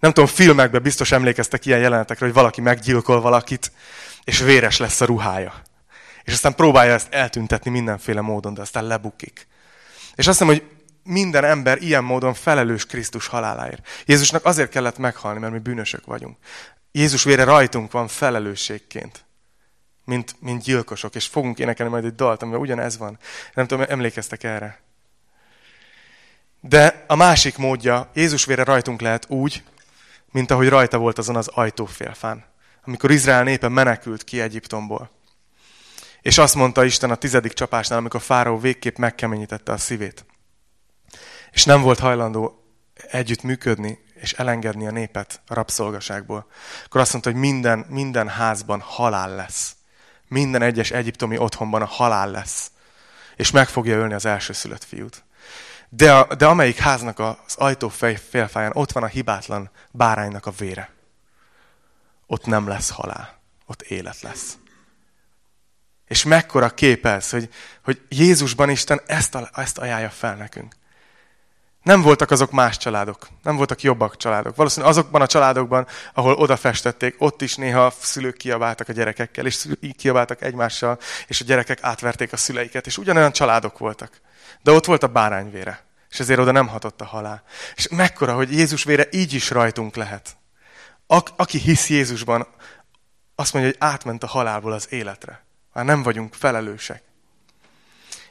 Speaker 1: Nem tudom, filmekben biztos emlékeztek ilyen jelenetekre, hogy valaki meggyilkol valakit, és véres lesz a ruhája. És aztán próbálja ezt eltüntetni mindenféle módon, de aztán lebukik. És azt mondom, hogy minden ember ilyen módon felelős Krisztus haláláért. Jézusnak azért kellett meghalni, mert mi bűnösök vagyunk. Jézus vére rajtunk van felelősségként, mint, mint gyilkosok, és fogunk énekelni majd egy dalt, amiben ugyanez van. Nem tudom, emlékeztek erre. De a másik módja, Jézus vére rajtunk lehet úgy, mint ahogy rajta volt azon az ajtófélfán, amikor Izrael népe menekült ki Egyiptomból. És azt mondta Isten a tizedik csapásnál, amikor Fáraó végképp megkeményítette a szívét és nem volt hajlandó együtt működni, és elengedni a népet a rabszolgaságból, akkor azt mondta, hogy minden, minden házban halál lesz. Minden egyes egyiptomi otthonban a halál lesz. És meg fogja ölni az elsőszülött fiút. De, a, de amelyik háznak az ajtó félfáján ott van a hibátlan báránynak a vére. Ott nem lesz halál. Ott élet lesz. És mekkora kép ez, hogy, hogy Jézusban Isten ezt, a, ezt ajánlja fel nekünk. Nem voltak azok más családok, nem voltak jobbak családok. Valószínűleg azokban a családokban, ahol odafestették, ott is néha szülők kiabáltak a gyerekekkel, és így kiabáltak egymással, és a gyerekek átverték a szüleiket, és ugyanolyan családok voltak. De ott volt a bárányvére, és ezért oda nem hatott a halál. És mekkora, hogy Jézus vére így is rajtunk lehet. A, aki hisz Jézusban, azt mondja, hogy átment a halálból az életre. Már nem vagyunk felelősek.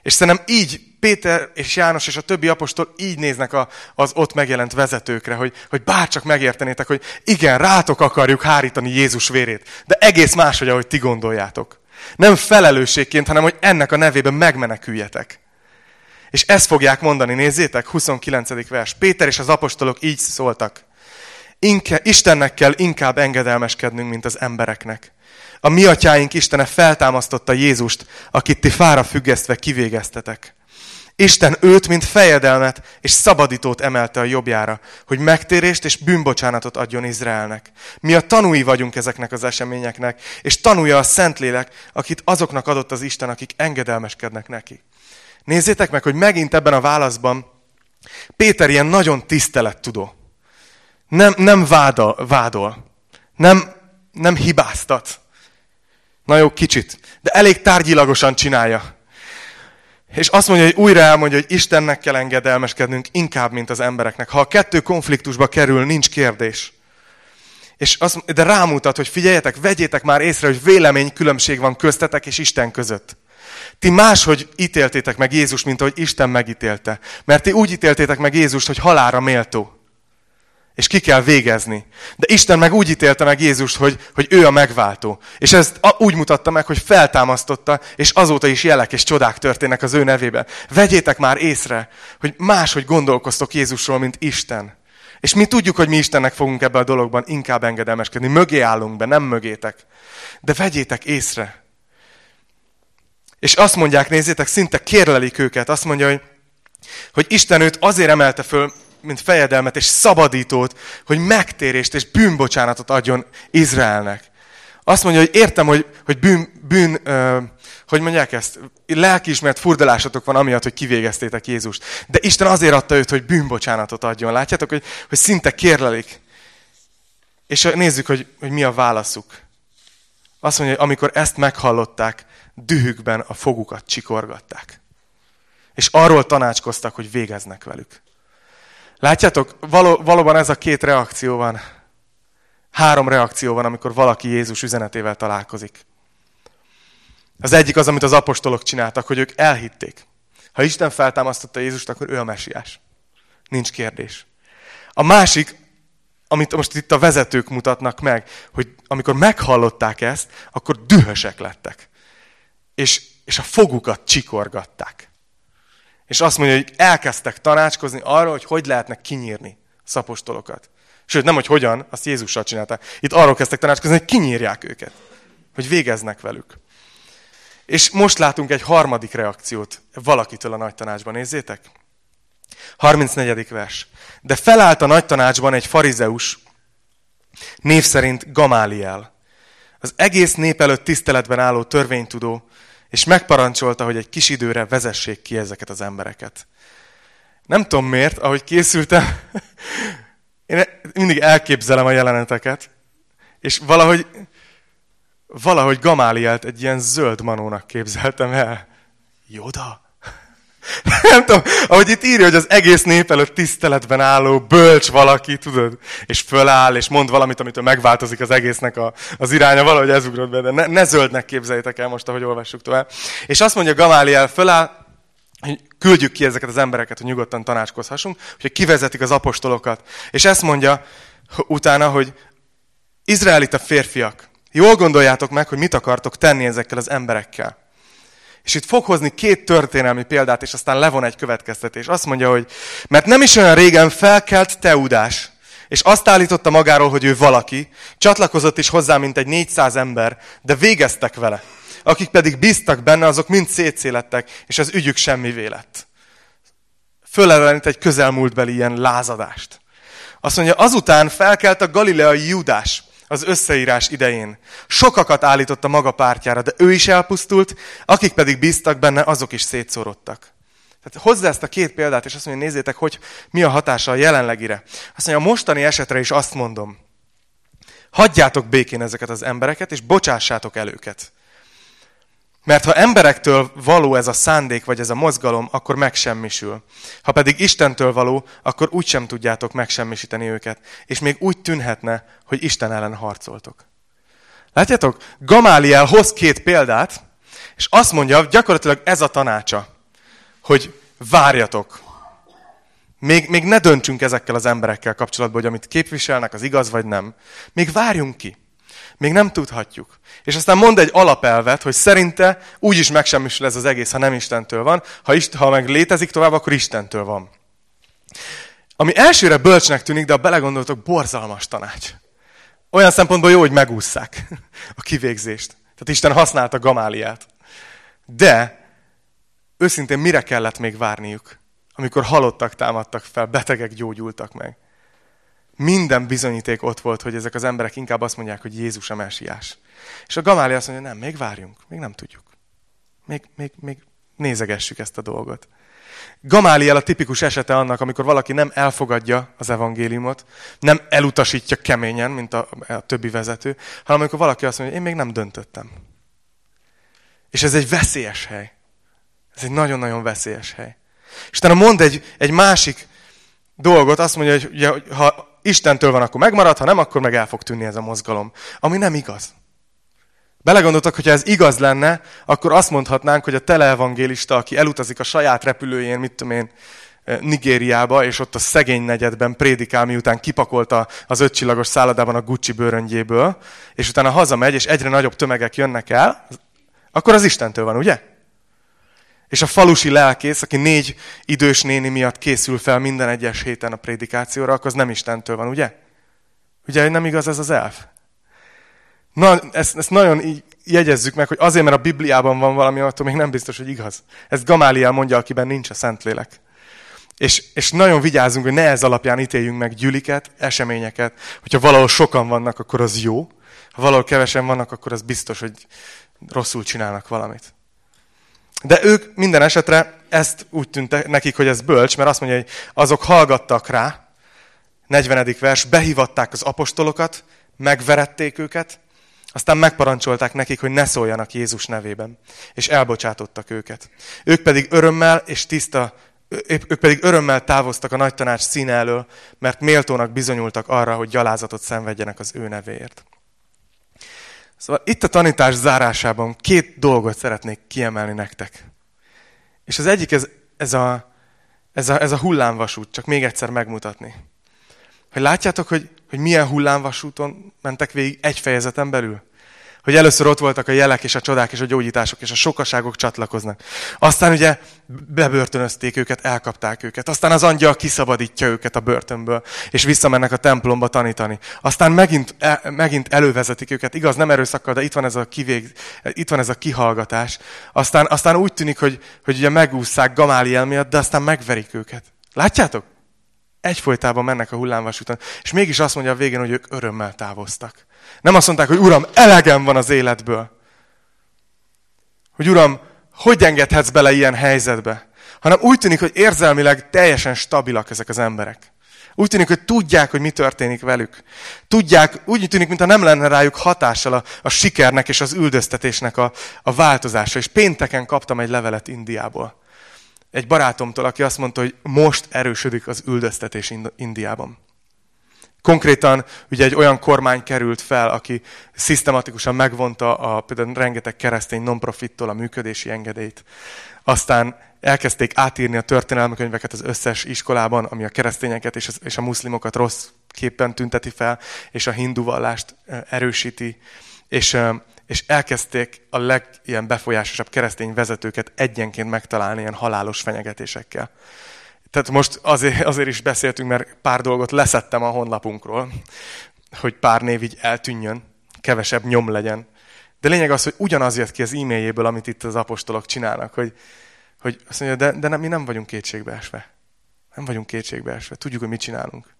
Speaker 1: És szerintem így Péter és János és a többi apostol így néznek a, az ott megjelent vezetőkre, hogy, hogy bárcsak megértenétek, hogy igen, rátok akarjuk hárítani Jézus vérét, de egész máshogy, ahogy ti gondoljátok. Nem felelősségként, hanem hogy ennek a nevében megmeneküljetek. És ezt fogják mondani, nézzétek, 29. vers. Péter és az apostolok így szóltak. Inke, Istennek kell inkább engedelmeskednünk, mint az embereknek. A mi atyáink Istene feltámasztotta Jézust, akit ti fára függesztve kivégeztetek. Isten őt, mint fejedelmet és szabadítót emelte a jobbjára, hogy megtérést és bűnbocsánatot adjon Izraelnek. Mi a tanúi vagyunk ezeknek az eseményeknek, és tanúja a Szentlélek, akit azoknak adott az Isten, akik engedelmeskednek neki. Nézzétek meg, hogy megint ebben a válaszban Péter ilyen nagyon tisztelettudó. Nem, nem vádol, vádol. Nem, nem hibáztat. Na jó, kicsit. De elég tárgyilagosan csinálja. És azt mondja, hogy újra elmondja, hogy Istennek kell engedelmeskednünk inkább, mint az embereknek. Ha a kettő konfliktusba kerül, nincs kérdés. És azt, de rámutat, hogy figyeljetek, vegyétek már észre, hogy vélemény különbség van köztetek és Isten között. Ti máshogy ítéltétek meg Jézus, mint ahogy Isten megítélte. Mert ti úgy ítéltétek meg Jézust, hogy halára méltó és ki kell végezni. De Isten meg úgy ítélte meg Jézust, hogy, hogy ő a megváltó. És ezt úgy mutatta meg, hogy feltámasztotta, és azóta is jelek és csodák történnek az ő nevében. Vegyétek már észre, hogy máshogy gondolkoztok Jézusról, mint Isten. És mi tudjuk, hogy mi Istennek fogunk ebben a dologban inkább engedelmeskedni. Mögé állunk be, nem mögétek. De vegyétek észre. És azt mondják, nézzétek, szinte kérlelik őket. Azt mondja, hogy, hogy Isten őt azért emelte föl, mint fejedelmet és szabadítót, hogy megtérést és bűnbocsánatot adjon Izraelnek. Azt mondja, hogy értem, hogy, hogy bűn, bűn ö, hogy mondják ezt, lelkiismert furdalásatok van amiatt, hogy kivégeztétek Jézust. De Isten azért adta őt, hogy bűnbocsánatot adjon. Látjátok, hogy, hogy szinte kérlelik. És nézzük, hogy, hogy mi a válaszuk. Azt mondja, hogy amikor ezt meghallották, dühükben a fogukat csikorgatták. És arról tanácskoztak, hogy végeznek velük. Látjátok, való, valóban ez a két reakció van. Három reakció van, amikor valaki Jézus üzenetével találkozik. Az egyik az, amit az apostolok csináltak, hogy ők elhitték. Ha Isten feltámasztotta Jézust, akkor ő a mesiás. Nincs kérdés. A másik, amit most itt a vezetők mutatnak meg, hogy amikor meghallották ezt, akkor dühösek lettek. És, és a fogukat csikorgatták. És azt mondja, hogy elkezdtek tanácskozni arról, hogy hogy lehetne kinyírni szapostolokat. Sőt, nem, hogy hogyan, azt Jézussal csinálták. Itt arról kezdtek tanácskozni, hogy kinyírják őket. Hogy végeznek velük. És most látunk egy harmadik reakciót valakitől a nagy tanácsban. Nézzétek! 34. vers. De felállt a nagy tanácsban egy farizeus, név szerint Gamáliel. Az egész nép előtt tiszteletben álló törvénytudó, és megparancsolta, hogy egy kis időre vezessék ki ezeket az embereket. Nem tudom miért, ahogy készültem, én mindig elképzelem a jeleneteket, és valahogy valahogy Gamálielt egy ilyen zöld manónak képzeltem el. Joda? Nem tudom, ahogy itt írja, hogy az egész nép előtt tiszteletben álló, bölcs valaki, tudod, és föláll, és mond valamit, amitől megváltozik az egésznek a, az iránya, valahogy ez ugrott be, de ne, ne zöldnek képzeljétek el most, ahogy olvassuk tovább. És azt mondja Gamáliel, föláll, hogy küldjük ki ezeket az embereket, hogy nyugodtan tanácskozhassunk, hogy kivezetik az apostolokat. És ezt mondja utána, hogy izraelita férfiak, Jól gondoljátok meg, hogy mit akartok tenni ezekkel az emberekkel. És itt fog hozni két történelmi példát, és aztán levon egy következtetés. Azt mondja, hogy mert nem is olyan régen felkelt Teudás, és azt állította magáról, hogy ő valaki, csatlakozott is hozzá, mint egy 400 ember, de végeztek vele. Akik pedig bíztak benne, azok mind szétszélettek, és az ügyük semmi lett. Fölelenít egy közelmúltbeli ilyen lázadást. Azt mondja, azután felkelt a galileai Judás, az összeírás idején. Sokakat állított a maga pártjára, de ő is elpusztult, akik pedig bíztak benne, azok is szétszorodtak. Tehát hozzá ezt a két példát, és azt mondja, nézzétek, hogy mi a hatása a jelenlegire. Azt mondja, a mostani esetre is azt mondom, hagyjátok békén ezeket az embereket, és bocsássátok el őket. Mert ha emberektől való ez a szándék, vagy ez a mozgalom, akkor megsemmisül. Ha pedig Istentől való, akkor úgysem tudjátok megsemmisíteni őket. És még úgy tűnhetne, hogy Isten ellen harcoltok. Látjátok? Gamáliel hoz két példát, és azt mondja, gyakorlatilag ez a tanácsa, hogy várjatok. Még, még ne döntsünk ezekkel az emberekkel kapcsolatban, hogy amit képviselnek, az igaz vagy nem. Még várjunk ki. Még nem tudhatjuk. És aztán mond egy alapelvet, hogy szerinte úgy is megsemmisül ez az egész, ha nem Istentől van. Ha, Isten, ha meg létezik tovább, akkor Istentől van. Ami elsőre bölcsnek tűnik, de ha belegondoltok, borzalmas tanács. Olyan szempontból jó, hogy megúszszák a kivégzést. Tehát Isten használta Gamáliát. De őszintén mire kellett még várniuk, amikor halottak támadtak fel, betegek gyógyultak meg? Minden bizonyíték ott volt, hogy ezek az emberek inkább azt mondják, hogy Jézus a mesiás. És a Gamáli azt mondja, nem, még várjunk, még nem tudjuk. Még, még, még nézegessük ezt a dolgot. Gamáliel a tipikus esete annak, amikor valaki nem elfogadja az evangéliumot, nem elutasítja keményen, mint a, a többi vezető, hanem amikor valaki azt mondja, én még nem döntöttem. És ez egy veszélyes hely. Ez egy nagyon-nagyon veszélyes hely. És utána mond egy, egy másik dolgot, azt mondja, hogy ugye, ha Istentől van, akkor megmarad, ha nem, akkor meg el fog tűnni ez a mozgalom. Ami nem igaz. Belegondoltak, hogyha ez igaz lenne, akkor azt mondhatnánk, hogy a teleevangélista, aki elutazik a saját repülőjén, mit tudom én, Nigériába, és ott a szegény negyedben prédikál, miután kipakolta az ötcsillagos szállodában a Gucci bőröngyéből, és utána hazamegy, és egyre nagyobb tömegek jönnek el, akkor az Istentől van, ugye? És a falusi lelkész, aki négy idős néni miatt készül fel minden egyes héten a prédikációra, akkor az nem Istentől van, ugye? Ugye, nem igaz ez az elf? Na, ezt, ezt nagyon így jegyezzük meg, hogy azért, mert a Bibliában van valami, attól még nem biztos, hogy igaz. Ezt Gamáliel mondja, akiben nincs a Szentlélek. És, és nagyon vigyázzunk, hogy ne ez alapján ítéljünk meg gyüliket, eseményeket. Hogyha valahol sokan vannak, akkor az jó. Ha valahol kevesen vannak, akkor az biztos, hogy rosszul csinálnak valamit. De ők minden esetre ezt úgy tűnt nekik, hogy ez bölcs, mert azt mondja, hogy azok hallgattak rá, 40. vers, behívatták az apostolokat, megverették őket, aztán megparancsolták nekik, hogy ne szóljanak Jézus nevében, és elbocsátottak őket. Ők pedig örömmel és tiszta, ők pedig örömmel távoztak a nagy tanács színe elől, mert méltónak bizonyultak arra, hogy gyalázatot szenvedjenek az ő nevéért. Szóval itt a tanítás zárásában két dolgot szeretnék kiemelni nektek. És az egyik ez, ez, a, ez, a, ez a hullámvasút, csak még egyszer megmutatni. Hogy látjátok, hogy, hogy milyen hullámvasúton mentek végig egy fejezeten belül? Hogy először ott voltak a jelek és a csodák és a gyógyítások és a sokaságok csatlakoznak. Aztán ugye bebörtönözték őket, elkapták őket. Aztán az angyal kiszabadítja őket a börtönből, és visszamennek a templomba tanítani. Aztán megint, e, megint elővezetik őket. Igaz, nem erőszakkal, de itt van ez a, kivég, itt van ez a kihallgatás. Aztán, aztán úgy tűnik, hogy, hogy ugye megúszszák Gamáliel miatt, de aztán megverik őket. Látjátok? Egyfolytában mennek a hullámvasúton. És mégis azt mondja a végén, hogy ők örömmel távoztak. Nem azt mondták, hogy Uram, elegem van az életből. Hogy Uram, hogy engedhetsz bele ilyen helyzetbe? Hanem úgy tűnik, hogy érzelmileg teljesen stabilak ezek az emberek. Úgy tűnik, hogy tudják, hogy mi történik velük. Tudják, úgy tűnik, mintha nem lenne rájuk hatással a, a sikernek és az üldöztetésnek a, a változása. És pénteken kaptam egy levelet Indiából. Egy barátomtól, aki azt mondta, hogy most erősödik az üldöztetés Indiában. Konkrétan ugye egy olyan kormány került fel, aki szisztematikusan megvonta a, például rengeteg keresztény non-profittól a működési engedélyt. Aztán elkezdték átírni a történelmi könyveket az összes iskolában, ami a keresztényeket és, és a muszlimokat rossz képen tünteti fel, és a hindu vallást erősíti. És, és elkezdték a legilyen befolyásosabb keresztény vezetőket egyenként megtalálni ilyen halálos fenyegetésekkel. Tehát most azért, azért is beszéltünk, mert pár dolgot leszettem a honlapunkról, hogy pár név így eltűnjön, kevesebb nyom legyen. De lényeg az, hogy ugyanaz jött ki az e-mailjéből, amit itt az apostolok csinálnak, hogy, hogy azt mondja, de, de nem, mi nem vagyunk kétségbeesve. Nem vagyunk kétségbeesve. Tudjuk, hogy mit csinálunk.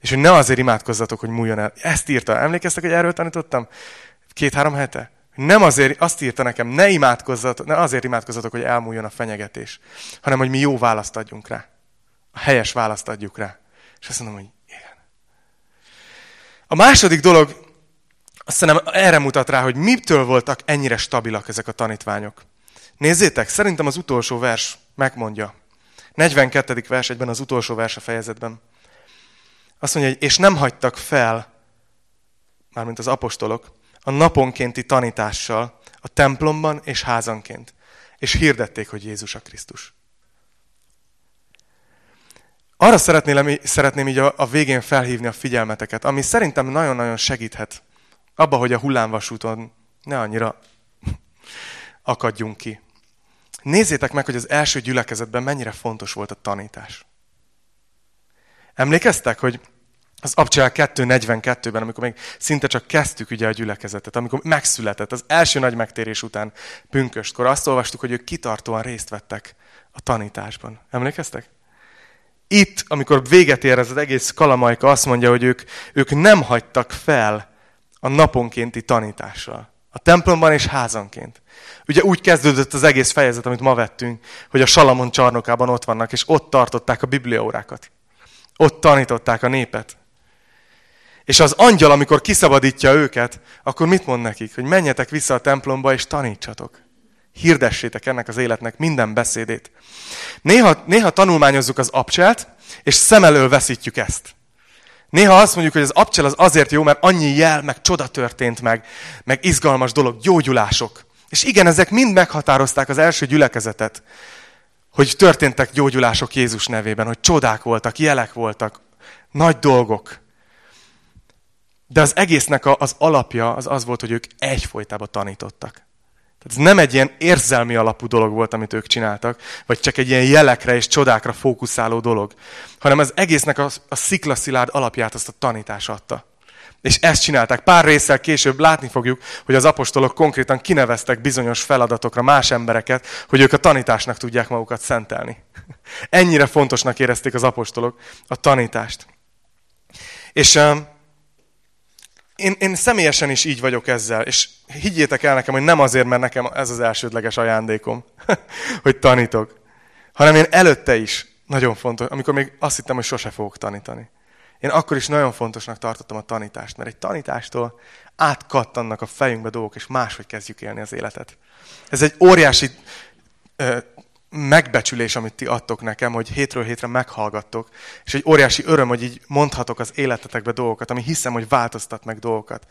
Speaker 1: És hogy ne azért imádkozzatok, hogy múljon el. Ezt írta. Emlékeztek, hogy erről tanítottam? Két-három hete? Nem azért, azt írta nekem, ne imádkozzatok, ne azért imádkozzatok, hogy elmúljon a fenyegetés, hanem hogy mi jó választ adjunk rá a helyes választ adjuk rá. És azt mondom, hogy igen. A második dolog, azt hiszem erre mutat rá, hogy mitől voltak ennyire stabilak ezek a tanítványok. Nézzétek, szerintem az utolsó vers megmondja. 42. vers egyben az utolsó vers a fejezetben. Azt mondja, hogy és nem hagytak fel, mármint az apostolok, a naponkénti tanítással a templomban és házanként. És hirdették, hogy Jézus a Krisztus. Arra szeretném, szeretném így a, a végén felhívni a figyelmeteket, ami szerintem nagyon-nagyon segíthet abba, hogy a hullámvasúton ne annyira akadjunk ki. Nézzétek meg, hogy az első gyülekezetben mennyire fontos volt a tanítás. Emlékeztek, hogy az Abcsel 2.42-ben, amikor még szinte csak kezdtük ugye a gyülekezetet, amikor megszületett, az első nagy megtérés után pünköstkor, azt olvastuk, hogy ők kitartóan részt vettek a tanításban. Emlékeztek? itt, amikor véget ér ez az egész kalamajka, azt mondja, hogy ők, ők nem hagytak fel a naponkénti tanítással. A templomban és házanként. Ugye úgy kezdődött az egész fejezet, amit ma vettünk, hogy a Salamon csarnokában ott vannak, és ott tartották a bibliaórákat. Ott tanították a népet. És az angyal, amikor kiszabadítja őket, akkor mit mond nekik? Hogy menjetek vissza a templomba és tanítsatok. Hirdessétek ennek az életnek minden beszédét. Néha, néha tanulmányozzuk az abcselt, és szem elől veszítjük ezt. Néha azt mondjuk, hogy az abcsel az azért jó, mert annyi jel, meg csoda történt meg, meg izgalmas dolog, gyógyulások. És igen, ezek mind meghatározták az első gyülekezetet, hogy történtek gyógyulások Jézus nevében, hogy csodák voltak, jelek voltak, nagy dolgok. De az egésznek az alapja az az volt, hogy ők egyfolytában tanítottak. Tehát ez nem egy ilyen érzelmi alapú dolog volt, amit ők csináltak, vagy csak egy ilyen jelekre és csodákra fókuszáló dolog, hanem az egésznek a, a sziklaszilárd alapját azt a tanítás adta. És ezt csinálták. Pár részsel később látni fogjuk, hogy az apostolok konkrétan kineveztek bizonyos feladatokra más embereket, hogy ők a tanításnak tudják magukat szentelni. Ennyire fontosnak érezték az apostolok a tanítást. És én, én személyesen is így vagyok ezzel, és higgyétek el nekem, hogy nem azért, mert nekem ez az elsődleges ajándékom, hogy tanítok, hanem én előtte is nagyon fontos, amikor még azt hittem, hogy sose fogok tanítani. Én akkor is nagyon fontosnak tartottam a tanítást, mert egy tanítástól átkattannak a fejünkbe dolgok, és máshogy kezdjük élni az életet. Ez egy óriási megbecsülés, amit ti adtok nekem, hogy hétről hétre meghallgattok, és egy óriási öröm, hogy így mondhatok az életetekbe dolgokat, ami hiszem, hogy változtat meg dolgokat.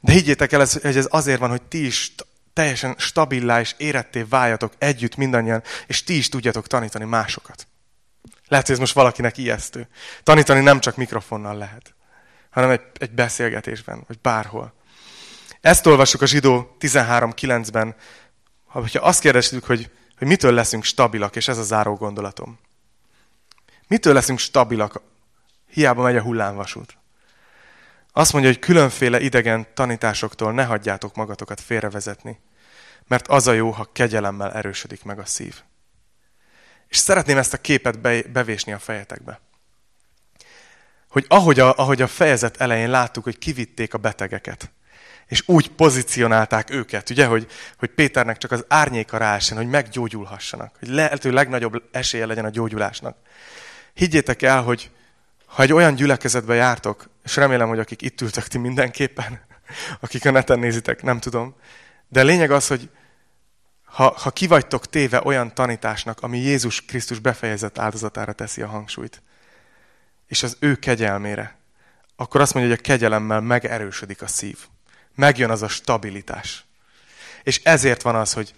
Speaker 1: De higgyétek el, hogy ez azért van, hogy ti is teljesen stabilá és éretté váljatok együtt mindannyian, és ti is tudjatok tanítani másokat. Lehet, hogy ez most valakinek ijesztő. Tanítani nem csak mikrofonnal lehet, hanem egy, egy beszélgetésben, vagy bárhol. Ezt olvassuk a zsidó 13.9-ben, ha azt kérdezzük, hogy, hogy mitől leszünk stabilak, és ez a záró gondolatom. Mitől leszünk stabilak, hiába megy a hullámvasút? Azt mondja, hogy különféle idegen tanításoktól ne hagyjátok magatokat félrevezetni, mert az a jó, ha kegyelemmel erősödik meg a szív. És szeretném ezt a képet bevésni a fejetekbe. Hogy ahogy a, ahogy a fejezet elején láttuk, hogy kivitték a betegeket, és úgy pozícionálták őket, ugye, hogy, hogy Péternek csak az árnyéka ráessen, hogy meggyógyulhassanak, hogy lehető legnagyobb esélye legyen a gyógyulásnak. Higgyétek el, hogy ha egy olyan gyülekezetbe jártok, és remélem, hogy akik itt ültek ti mindenképpen, akik a neten nézitek, nem tudom, de lényeg az, hogy ha, ha kivagytok téve olyan tanításnak, ami Jézus Krisztus befejezett áldozatára teszi a hangsúlyt, és az ő kegyelmére, akkor azt mondja, hogy a kegyelemmel megerősödik a szív. Megjön az a stabilitás. És ezért van az, hogy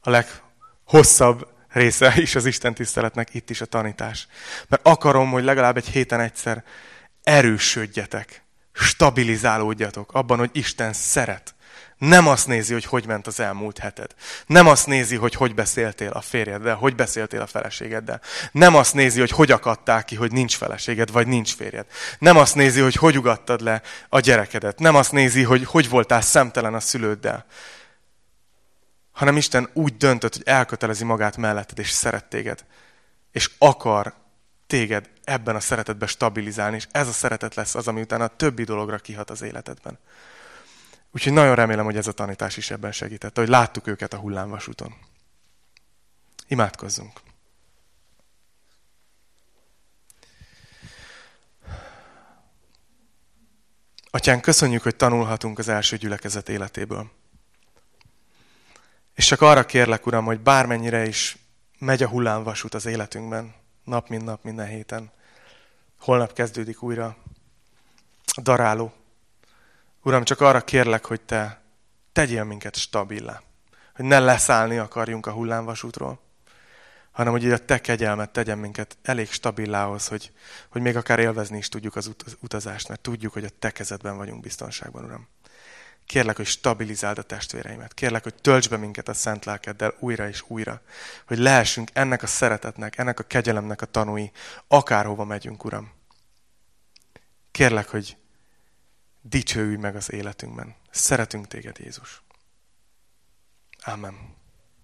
Speaker 1: a leghosszabb része is az Isten tiszteletnek itt is a tanítás. Mert akarom, hogy legalább egy héten egyszer erősödjetek, stabilizálódjatok abban, hogy Isten szeret, nem azt nézi, hogy hogy ment az elmúlt heted. Nem azt nézi, hogy hogy beszéltél a férjeddel, hogy beszéltél a feleségeddel. Nem azt nézi, hogy hogy akadtál ki, hogy nincs feleséged, vagy nincs férjed. Nem azt nézi, hogy hogy ugattad le a gyerekedet. Nem azt nézi, hogy hogy voltál szemtelen a szülőddel. Hanem Isten úgy döntött, hogy elkötelezi magát melletted, és szeret téged. És akar téged ebben a szeretetben stabilizálni, és ez a szeretet lesz az, ami utána a többi dologra kihat az életedben. Úgyhogy nagyon remélem, hogy ez a tanítás is ebben segített, hogy láttuk őket a hullámvasúton. Imádkozzunk. Atyán, köszönjük, hogy tanulhatunk az első gyülekezet életéből. És csak arra kérlek, Uram, hogy bármennyire is megy a hullámvasút az életünkben, nap mint nap, minden héten, holnap kezdődik újra a daráló, Uram, csak arra kérlek, hogy Te tegyél minket stabilá. Hogy ne leszállni akarjunk a hullámvasútról, hanem hogy a Te kegyelmet tegyen minket elég stabillához, hogy, hogy még akár élvezni is tudjuk az utazást, mert tudjuk, hogy a Te kezedben vagyunk biztonságban, Uram. Kérlek, hogy stabilizáld a testvéreimet. Kérlek, hogy tölts be minket a szent lelkeddel újra és újra. Hogy lehessünk ennek a szeretetnek, ennek a kegyelemnek a tanúi, akárhova megyünk, Uram. Kérlek, hogy dicsőülj meg az életünkben. Szeretünk téged, Jézus. Amen.